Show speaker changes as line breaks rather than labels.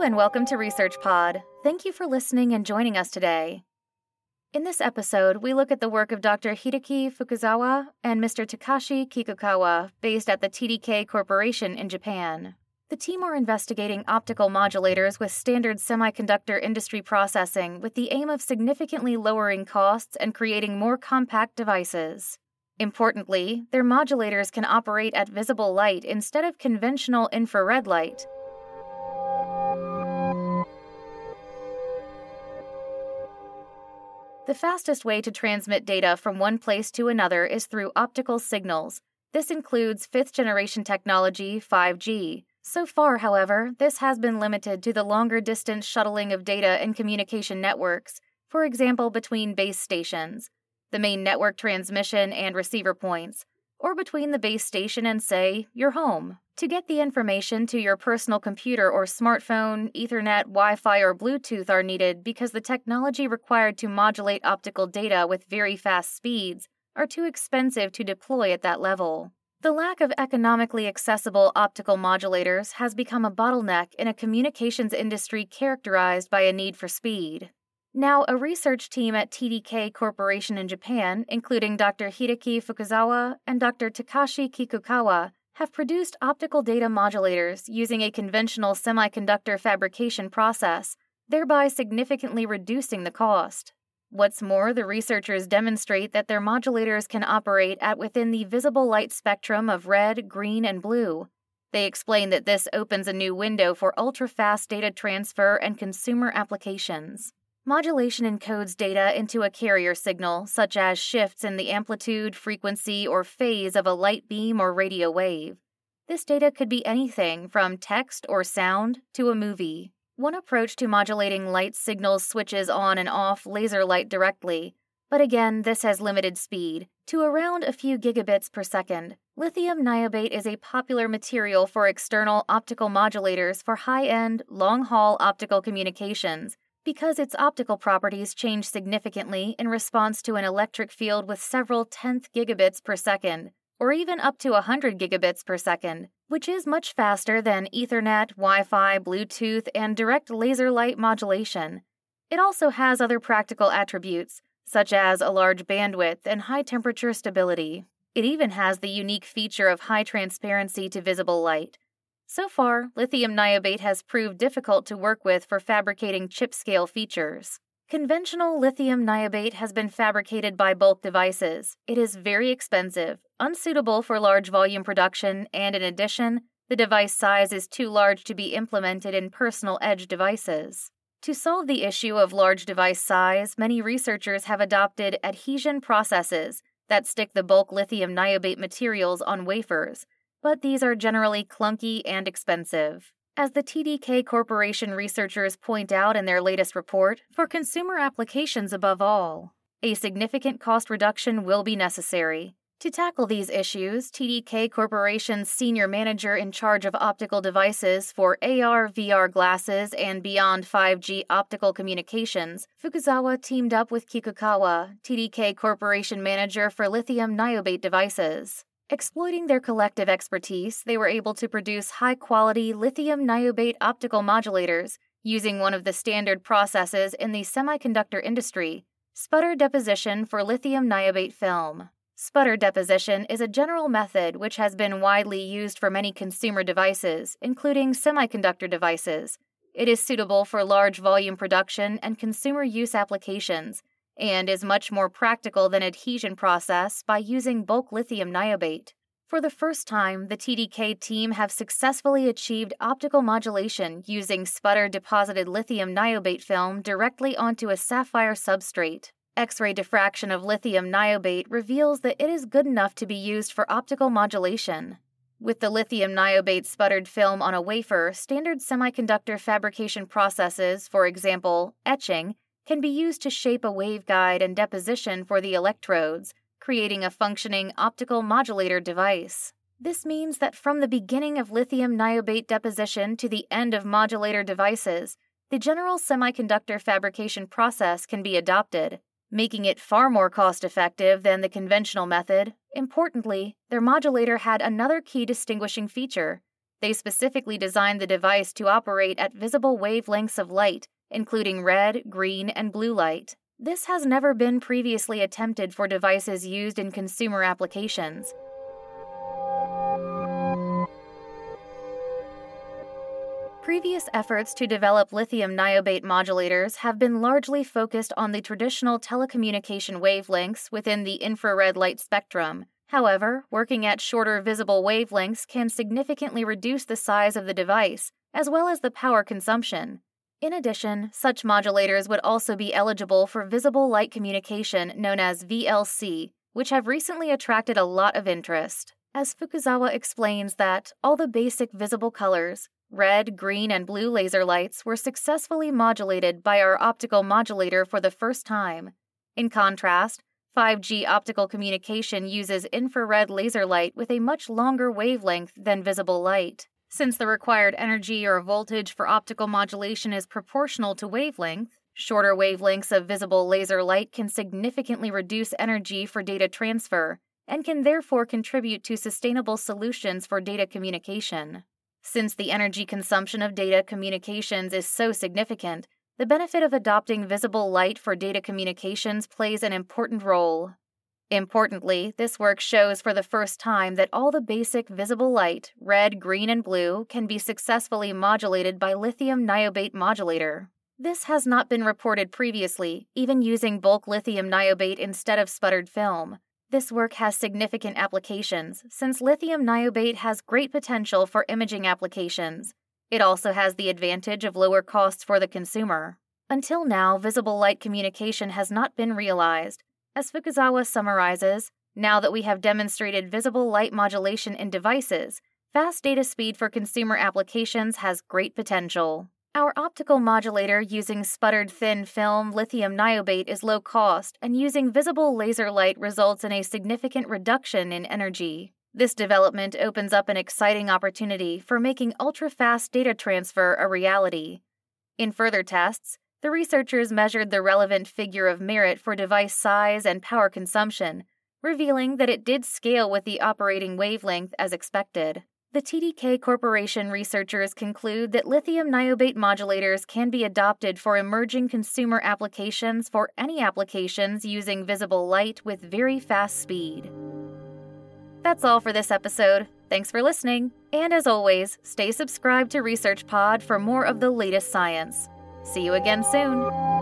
And welcome to Research Pod. Thank you for listening and joining us today. In this episode, we look at the work of Dr. Hideaki Fukuzawa and Mr. Takashi Kikukawa, based at the TDK Corporation in Japan. The team are investigating optical modulators with standard semiconductor industry processing with the aim of significantly lowering costs and creating more compact devices. Importantly, their modulators can operate at visible light instead of conventional infrared light, The fastest way to transmit data from one place to another is through optical signals. This includes fifth generation technology, 5G. So far, however, this has been limited to the longer distance shuttling of data in communication networks, for example, between base stations, the main network transmission and receiver points, or between the base station and, say, your home. To get the information to your personal computer or smartphone, Ethernet, Wi Fi, or Bluetooth are needed because the technology required to modulate optical data with very fast speeds are too expensive to deploy at that level. The lack of economically accessible optical modulators has become a bottleneck in a communications industry characterized by a need for speed. Now, a research team at TDK Corporation in Japan, including Dr. Hideaki Fukuzawa and Dr. Takashi Kikukawa, have produced optical data modulators using a conventional semiconductor fabrication process, thereby significantly reducing the cost. What's more, the researchers demonstrate that their modulators can operate at within the visible light spectrum of red, green, and blue. They explain that this opens a new window for ultra fast data transfer and consumer applications. Modulation encodes data into a carrier signal, such as shifts in the amplitude, frequency, or phase of a light beam or radio wave. This data could be anything from text or sound to a movie. One approach to modulating light signals switches on and off laser light directly, but again, this has limited speed, to around a few gigabits per second. Lithium niobate is a popular material for external optical modulators for high end, long haul optical communications because its optical properties change significantly in response to an electric field with several tenth gigabits per second, or even up to 100 gigabits per second, which is much faster than Ethernet, Wi Fi, Bluetooth, and direct laser light modulation. It also has other practical attributes, such as a large bandwidth and high temperature stability. It even has the unique feature of high transparency to visible light. So far, lithium niobate has proved difficult to work with for fabricating chip scale features. Conventional lithium niobate has been fabricated by bulk devices. It is very expensive, unsuitable for large volume production, and in addition, the device size is too large to be implemented in personal edge devices. To solve the issue of large device size, many researchers have adopted adhesion processes that stick the bulk lithium niobate materials on wafers but these are generally clunky and expensive. As the TDK Corporation researchers point out in their latest report, for consumer applications above all, a significant cost reduction will be necessary. To tackle these issues, TDK Corporation's senior manager in charge of optical devices for AR VR glasses and beyond 5G optical communications, Fukuzawa teamed up with Kikukawa, TDK Corporation manager for lithium niobate devices. Exploiting their collective expertise, they were able to produce high quality lithium niobate optical modulators using one of the standard processes in the semiconductor industry sputter deposition for lithium niobate film. Sputter deposition is a general method which has been widely used for many consumer devices, including semiconductor devices. It is suitable for large volume production and consumer use applications and is much more practical than adhesion process by using bulk lithium niobate. For the first time, the TDK team have successfully achieved optical modulation using sputter deposited lithium niobate film directly onto a sapphire substrate. X ray diffraction of lithium niobate reveals that it is good enough to be used for optical modulation. With the lithium niobate sputtered film on a wafer, standard semiconductor fabrication processes, for example, etching, can be used to shape a waveguide and deposition for the electrodes, creating a functioning optical modulator device. This means that from the beginning of lithium niobate deposition to the end of modulator devices, the general semiconductor fabrication process can be adopted, making it far more cost effective than the conventional method. Importantly, their modulator had another key distinguishing feature They specifically designed the device to operate at visible wavelengths of light, including red, green, and blue light. This has never been previously attempted for devices used in consumer applications. Previous efforts to develop lithium niobate modulators have been largely focused on the traditional telecommunication wavelengths within the infrared light spectrum. However, working at shorter visible wavelengths can significantly reduce the size of the device, as well as the power consumption. In addition, such modulators would also be eligible for visible light communication known as VLC, which have recently attracted a lot of interest. As Fukuzawa explains that all the basic visible colors, red, green, and blue laser lights were successfully modulated by our optical modulator for the first time. In contrast, 5G optical communication uses infrared laser light with a much longer wavelength than visible light. Since the required energy or voltage for optical modulation is proportional to wavelength, shorter wavelengths of visible laser light can significantly reduce energy for data transfer and can therefore contribute to sustainable solutions for data communication. Since the energy consumption of data communications is so significant, the benefit of adopting visible light for data communications plays an important role. Importantly, this work shows for the first time that all the basic visible light, red, green, and blue, can be successfully modulated by lithium niobate modulator. This has not been reported previously, even using bulk lithium niobate instead of sputtered film. This work has significant applications, since lithium niobate has great potential for imaging applications. It also has the advantage of lower costs for the consumer. Until now, visible light communication has not been realized, as Fukuzawa summarizes, now that we have demonstrated visible light modulation in devices, fast data speed for consumer applications has great potential. Our optical modulator using sputtered thin film lithium niobate is low cost, and using visible laser light results in a significant reduction in energy. This development opens up an exciting opportunity for making ultra fast data transfer a reality. In further tests, the researchers measured the relevant figure of merit for device size and power consumption, revealing that it did scale with the operating wavelength as expected. The TDK Corporation researchers conclude that lithium niobate modulators can be adopted for emerging consumer applications for any applications using visible light with very fast speed. That's all for this episode. Thanks for listening. And as always, stay subscribed to Research Pod for more of the latest science. See you again soon.